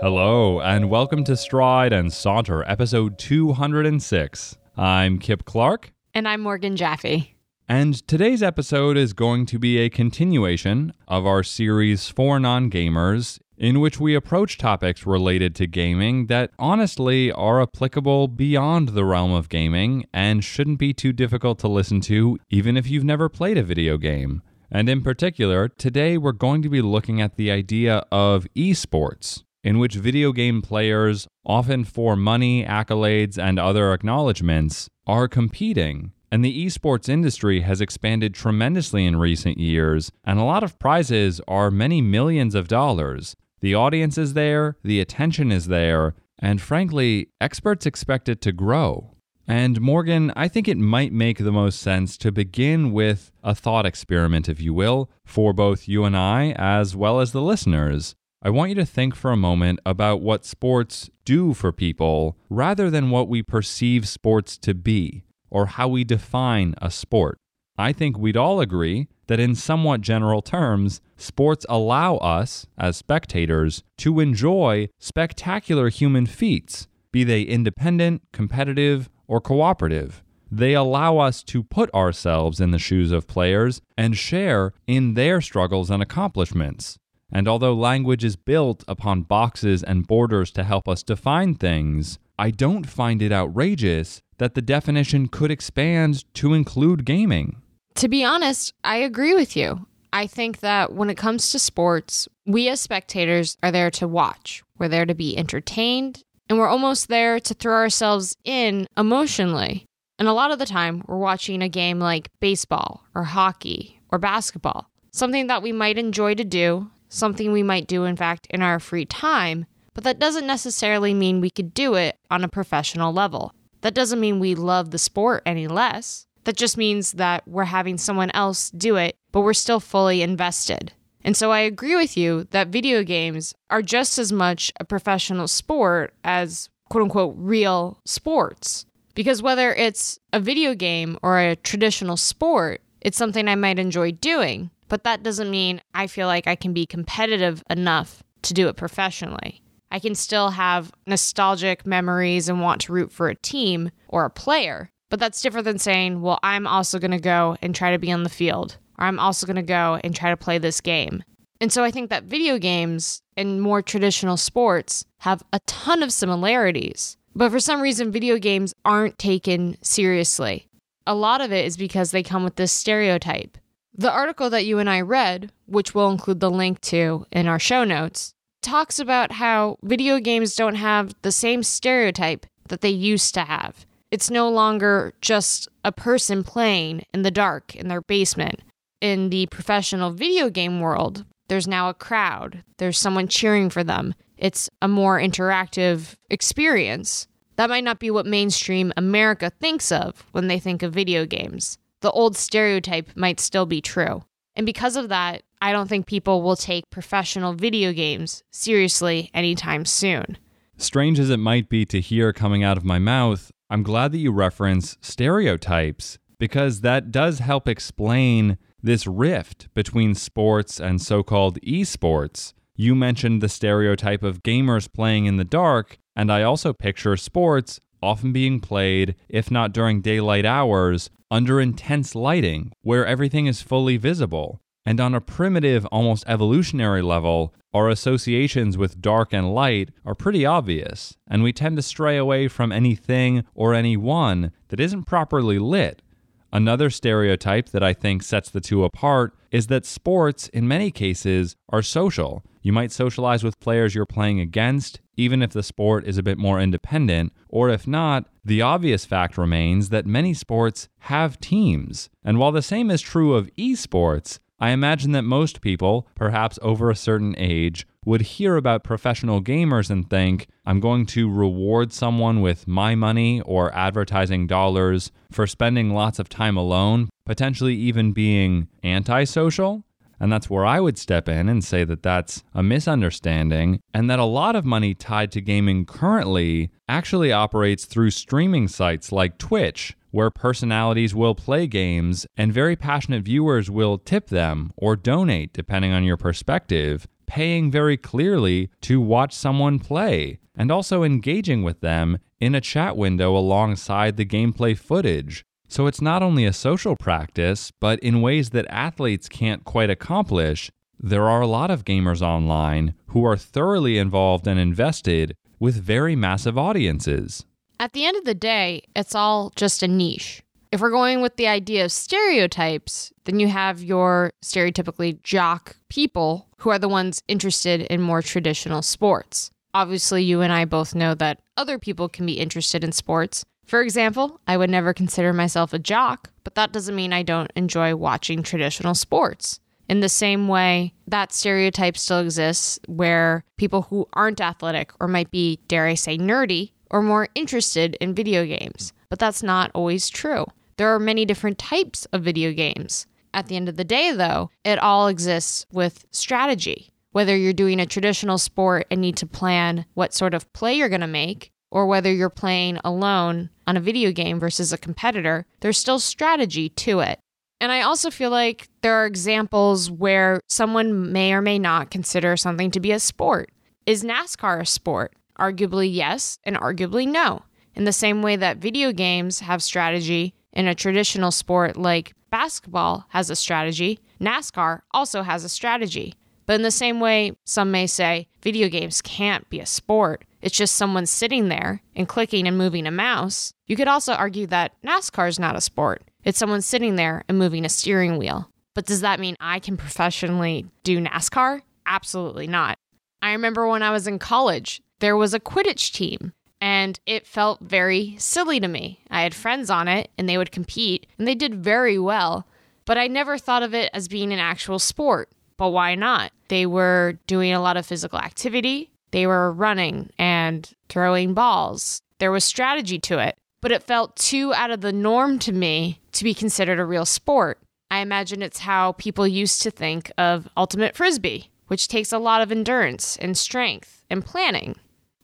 Hello, and welcome to Stride and Saunter, episode 206. I'm Kip Clark, And I'm Morgan Jaffe. and today's episode is going to be a continuation of our series for non gamers, in which we approach topics related to gaming that honestly are applicable beyond the realm of gaming and shouldn't be too difficult to listen to, even if you've never played a video game. And in particular, today we're going to be looking at the idea of esports, in which video game players, often for money, accolades, and other acknowledgments, are competing. And the esports industry has expanded tremendously in recent years, and a lot of prizes are many millions of dollars. The audience is there, the attention is there, and frankly, experts expect it to grow. And Morgan, I think it might make the most sense to begin with a thought experiment, if you will, for both you and I, as well as the listeners. I want you to think for a moment about what sports do for people rather than what we perceive sports to be or how we define a sport. I think we'd all agree that, in somewhat general terms, sports allow us, as spectators, to enjoy spectacular human feats, be they independent, competitive, or cooperative. They allow us to put ourselves in the shoes of players and share in their struggles and accomplishments. And although language is built upon boxes and borders to help us define things, I don't find it outrageous that the definition could expand to include gaming. To be honest, I agree with you. I think that when it comes to sports, we as spectators are there to watch. We're there to be entertained, and we're almost there to throw ourselves in emotionally. And a lot of the time, we're watching a game like baseball or hockey or basketball, something that we might enjoy to do, something we might do, in fact, in our free time, but that doesn't necessarily mean we could do it on a professional level. That doesn't mean we love the sport any less. That just means that we're having someone else do it, but we're still fully invested. And so I agree with you that video games are just as much a professional sport as quote unquote real sports. Because whether it's a video game or a traditional sport, it's something I might enjoy doing, but that doesn't mean I feel like I can be competitive enough to do it professionally. I can still have nostalgic memories and want to root for a team or a player, but that's different than saying, well, I'm also going to go and try to be on the field, or I'm also going to go and try to play this game. And so I think that video games and more traditional sports have a ton of similarities, but for some reason, video games aren't taken seriously. A lot of it is because they come with this stereotype. The article that you and I read, which we'll include the link to in our show notes, talks about how video games don't have the same stereotype that they used to have. It's no longer just a person playing in the dark in their basement. In the professional video game world, there's now a crowd, there's someone cheering for them. It's a more interactive experience. That might not be what mainstream America thinks of when they think of video games. The old stereotype might still be true. And because of that, I don't think people will take professional video games seriously anytime soon. Strange as it might be to hear coming out of my mouth, I'm glad that you reference stereotypes because that does help explain this rift between sports and so called esports. You mentioned the stereotype of gamers playing in the dark, and I also picture sports often being played, if not during daylight hours, under intense lighting where everything is fully visible. And on a primitive, almost evolutionary level, our associations with dark and light are pretty obvious, and we tend to stray away from anything or anyone that isn't properly lit. Another stereotype that I think sets the two apart is that sports, in many cases, are social. You might socialize with players you're playing against, even if the sport is a bit more independent, or if not, the obvious fact remains that many sports have teams. And while the same is true of esports, I imagine that most people, perhaps over a certain age, would hear about professional gamers and think, I'm going to reward someone with my money or advertising dollars for spending lots of time alone, potentially even being antisocial. And that's where I would step in and say that that's a misunderstanding, and that a lot of money tied to gaming currently actually operates through streaming sites like Twitch, where personalities will play games and very passionate viewers will tip them or donate, depending on your perspective, paying very clearly to watch someone play, and also engaging with them in a chat window alongside the gameplay footage. So it's not only a social practice, but in ways that athletes can't quite accomplish, there are a lot of gamers online who are thoroughly involved and invested with very massive audiences. At the end of the day, it's all just a niche. If we're going with the idea of stereotypes, then you have your stereotypically jock people who are the ones interested in more traditional sports. Obviously, you and I both know that other people can be interested in sports, for example, I would never consider myself a jock, but that doesn't mean I don't enjoy watching traditional sports. In the same way, that stereotype still exists where people who aren't athletic or might be, dare I say, nerdy are more interested in video games. But that's not always true. There are many different types of video games. At the end of the day, though, it all exists with strategy. Whether you're doing a traditional sport and need to plan what sort of play you're going to make, or whether you're playing alone on a video game versus a competitor, there's still strategy to it. And I also feel like there are examples where someone may or may not consider something to be a sport. Is NASCAR a sport? Arguably yes, and arguably no. In the same way that video games have strategy in a traditional sport like basketball has a strategy, NASCAR also has a strategy. But in the same way, some may say video games can't be a sport it's just someone sitting there and clicking and moving a mouse. You could also argue that NASCAR is not a sport. It's someone sitting there and moving a steering wheel. But does that mean I can professionally do NASCAR? Absolutely not. I remember when I was in college, there was a Quidditch team, and it felt very silly to me. I had friends on it, and they would compete, and they did very well, but I never thought of it as being an actual sport. But why not? They were doing a lot of physical activity, they were running and throwing balls. There was strategy to it, but it felt too out of the norm to me to be considered a real sport. I imagine it's how people used to think of ultimate frisbee, which takes a lot of endurance and strength and planning.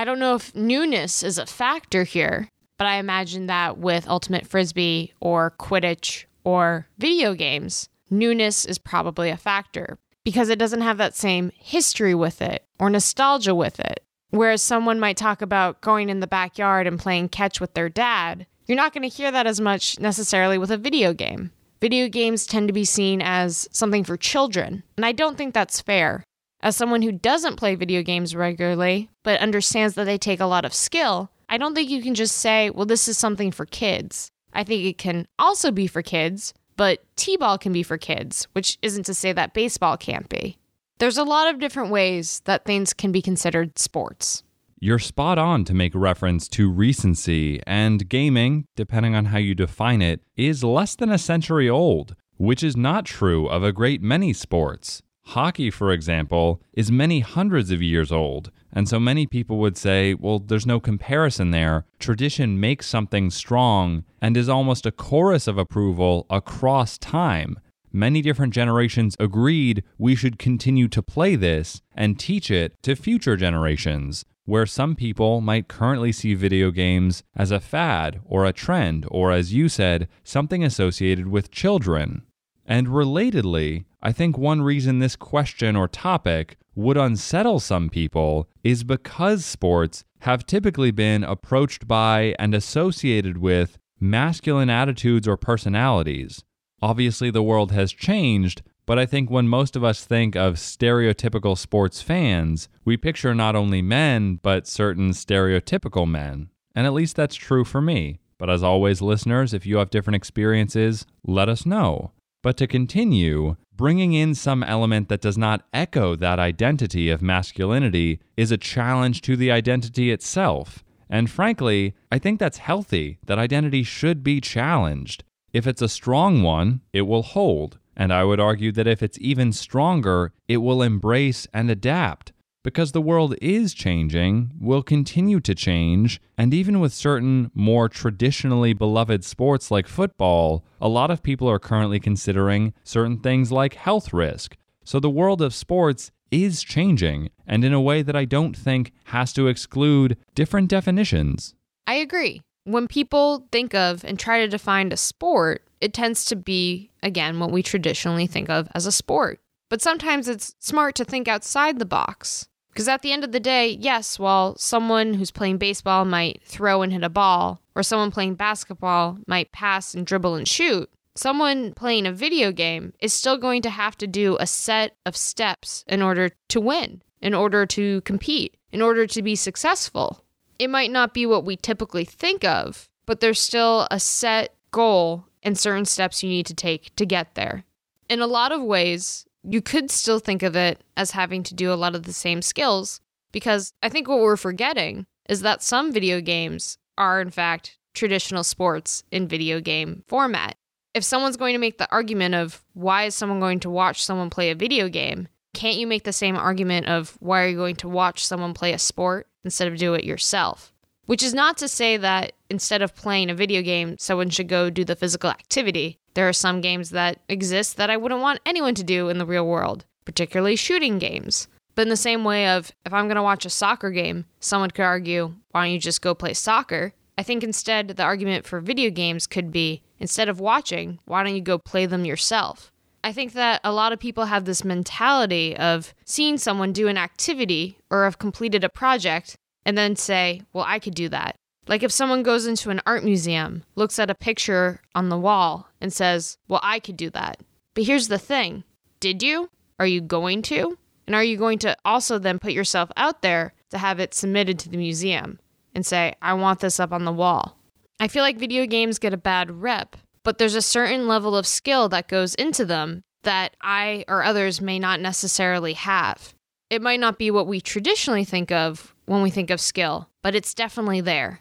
I don't know if newness is a factor here, but I imagine that with ultimate frisbee or Quidditch or video games, newness is probably a factor because it doesn't have that same history with it or nostalgia with it. Whereas someone might talk about going in the backyard and playing catch with their dad, you're not going to hear that as much necessarily with a video game. Video games tend to be seen as something for children, and I don't think that's fair. As someone who doesn't play video games regularly, but understands that they take a lot of skill, I don't think you can just say, well, this is something for kids. I think it can also be for kids, but T ball can be for kids, which isn't to say that baseball can't be. There's a lot of different ways that things can be considered sports. You're spot on to make reference to recency, and gaming, depending on how you define it, is less than a century old, which is not true of a great many sports. Hockey, for example, is many hundreds of years old, and so many people would say, well, there's no comparison there. Tradition makes something strong and is almost a chorus of approval across time. Many different generations agreed we should continue to play this and teach it to future generations, where some people might currently see video games as a fad or a trend, or as you said, something associated with children. And relatedly, I think one reason this question or topic would unsettle some people is because sports have typically been approached by and associated with masculine attitudes or personalities. Obviously, the world has changed, but I think when most of us think of stereotypical sports fans, we picture not only men, but certain stereotypical men. And at least that's true for me. But as always, listeners, if you have different experiences, let us know. But to continue, bringing in some element that does not echo that identity of masculinity is a challenge to the identity itself. And frankly, I think that's healthy, that identity should be challenged. If it's a strong one, it will hold. And I would argue that if it's even stronger, it will embrace and adapt because the world is changing, will continue to change, and even with certain more traditionally beloved sports like football, a lot of people are currently considering certain things like health risk. So the world of sports is changing, and in a way that I don't think has to exclude different definitions. I agree. When people think of and try to define a sport, it tends to be, again, what we traditionally think of as a sport. But sometimes it's smart to think outside the box. Because at the end of the day, yes, while someone who's playing baseball might throw and hit a ball, or someone playing basketball might pass and dribble and shoot, someone playing a video game is still going to have to do a set of steps in order to win, in order to compete, in order to be successful. It might not be what we typically think of, but there's still a set goal and certain steps you need to take to get there. In a lot of ways, you could still think of it as having to do a lot of the same skills because I think what we're forgetting is that some video games are, in fact, traditional sports in video game format. If someone's going to make the argument of why is someone going to watch someone play a video game, can't you make the same argument of why are you going to watch someone play a sport instead of do it yourself? Which is not to say that instead of playing a video game, someone should go do the physical activity. There are some games that exist that I wouldn't want anyone to do in the real world, particularly shooting games. But in the same way of if I'm going to watch a soccer game, someone could argue, why don't you just go play soccer? I think instead the argument for video games could be instead of watching, why don't you go play them yourself? I think that a lot of people have this mentality of seeing someone do an activity or have completed a project and then say, well, I could do that. Like if someone goes into an art museum, looks at a picture on the wall, and says, Well, I could do that. But here's the thing Did you? Are you going to? And are you going to also then put yourself out there to have it submitted to the museum and say, I want this up on the wall? I feel like video games get a bad rep, but there's a certain level of skill that goes into them that I or others may not necessarily have. It might not be what we traditionally think of when we think of skill, but it's definitely there.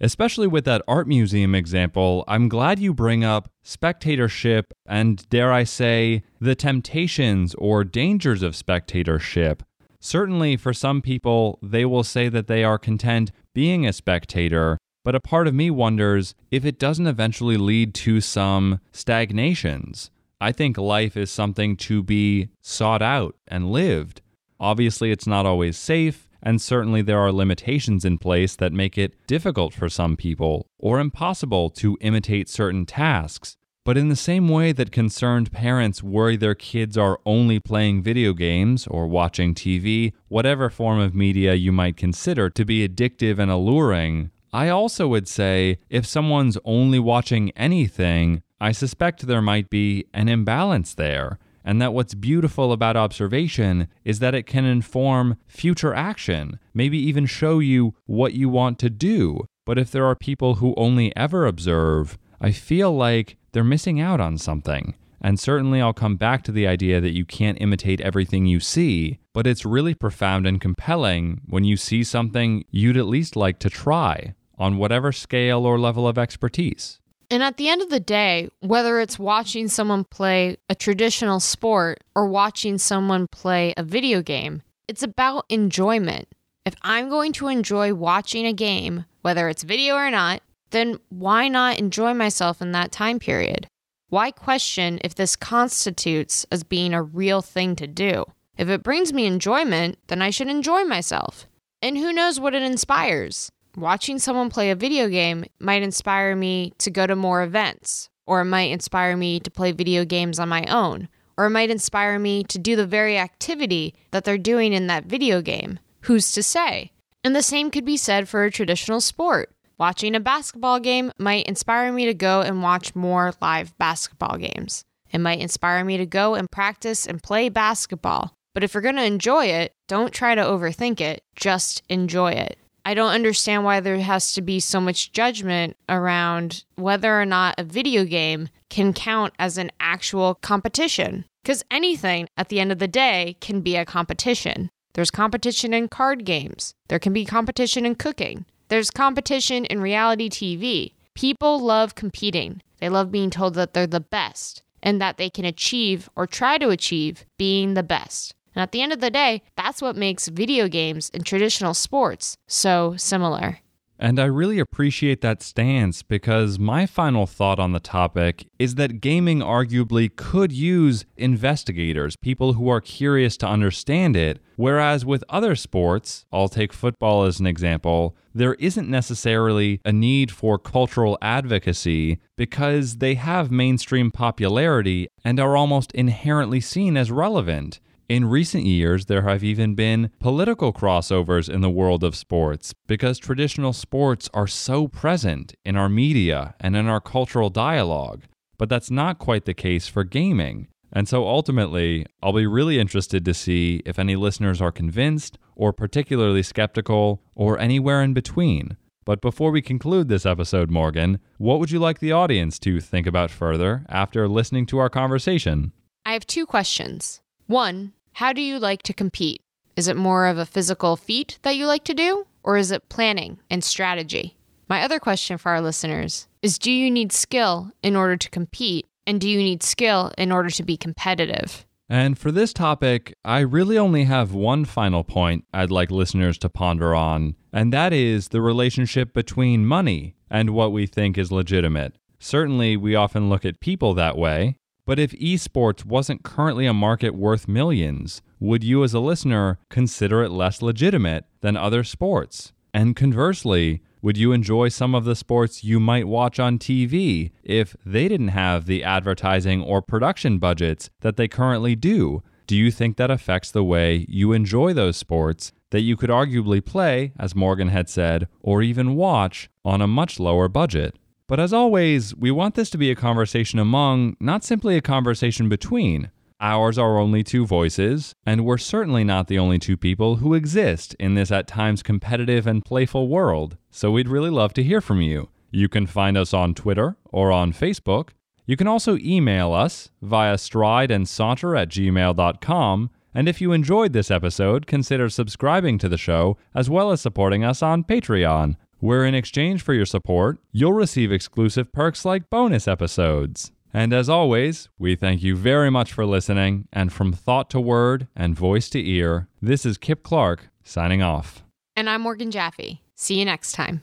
Especially with that art museum example, I'm glad you bring up spectatorship and, dare I say, the temptations or dangers of spectatorship. Certainly, for some people, they will say that they are content being a spectator, but a part of me wonders if it doesn't eventually lead to some stagnations. I think life is something to be sought out and lived. Obviously, it's not always safe, and certainly there are limitations in place that make it difficult for some people or impossible to imitate certain tasks. But in the same way that concerned parents worry their kids are only playing video games or watching TV, whatever form of media you might consider to be addictive and alluring, I also would say if someone's only watching anything, I suspect there might be an imbalance there and that what's beautiful about observation is that it can inform future action, maybe even show you what you want to do. But if there are people who only ever observe, I feel like they're missing out on something. And certainly, I'll come back to the idea that you can't imitate everything you see, but it's really profound and compelling when you see something you'd at least like to try on whatever scale or level of expertise. And at the end of the day, whether it's watching someone play a traditional sport or watching someone play a video game, it's about enjoyment. If I'm going to enjoy watching a game, whether it's video or not, then why not enjoy myself in that time period? Why question if this constitutes as being a real thing to do? If it brings me enjoyment, then I should enjoy myself. And who knows what it inspires? Watching someone play a video game might inspire me to go to more events, or it might inspire me to play video games on my own, or it might inspire me to do the very activity that they're doing in that video game. Who's to say? And the same could be said for a traditional sport. Watching a basketball game might inspire me to go and watch more live basketball games. It might inspire me to go and practice and play basketball. But if you're going to enjoy it, don't try to overthink it, just enjoy it. I don't understand why there has to be so much judgment around whether or not a video game can count as an actual competition. Because anything at the end of the day can be a competition. There's competition in card games, there can be competition in cooking, there's competition in reality TV. People love competing, they love being told that they're the best and that they can achieve or try to achieve being the best. And at the end of the day, that's what makes video games and traditional sports so similar. And I really appreciate that stance because my final thought on the topic is that gaming arguably could use investigators, people who are curious to understand it, whereas with other sports, I'll take football as an example, there isn't necessarily a need for cultural advocacy because they have mainstream popularity and are almost inherently seen as relevant. In recent years, there have even been political crossovers in the world of sports because traditional sports are so present in our media and in our cultural dialogue. But that's not quite the case for gaming. And so ultimately, I'll be really interested to see if any listeners are convinced or particularly skeptical or anywhere in between. But before we conclude this episode, Morgan, what would you like the audience to think about further after listening to our conversation? I have two questions. One, how do you like to compete? Is it more of a physical feat that you like to do, or is it planning and strategy? My other question for our listeners is Do you need skill in order to compete, and do you need skill in order to be competitive? And for this topic, I really only have one final point I'd like listeners to ponder on, and that is the relationship between money and what we think is legitimate. Certainly, we often look at people that way, but if esports wasn't currently a market worth millions, would you as a listener consider it less legitimate than other sports? And conversely, would you enjoy some of the sports you might watch on TV if they didn't have the advertising or production budgets that they currently do? Do you think that affects the way you enjoy those sports that you could arguably play, as Morgan had said, or even watch on a much lower budget? But as always, we want this to be a conversation among, not simply a conversation between. Ours are only two voices, and we're certainly not the only two people who exist in this at times competitive and playful world, so we'd really love to hear from you. You can find us on Twitter or on Facebook. You can also email us via strideandsaunter at gmail.com. And if you enjoyed this episode, consider subscribing to the show as well as supporting us on Patreon where in exchange for your support, you'll receive exclusive perks like bonus episodes. And as always, we thank you very much for listening, and from thought to word and voice to ear, this is Kip Clark signing off. And I'm Morgan Jaffe. See you next time.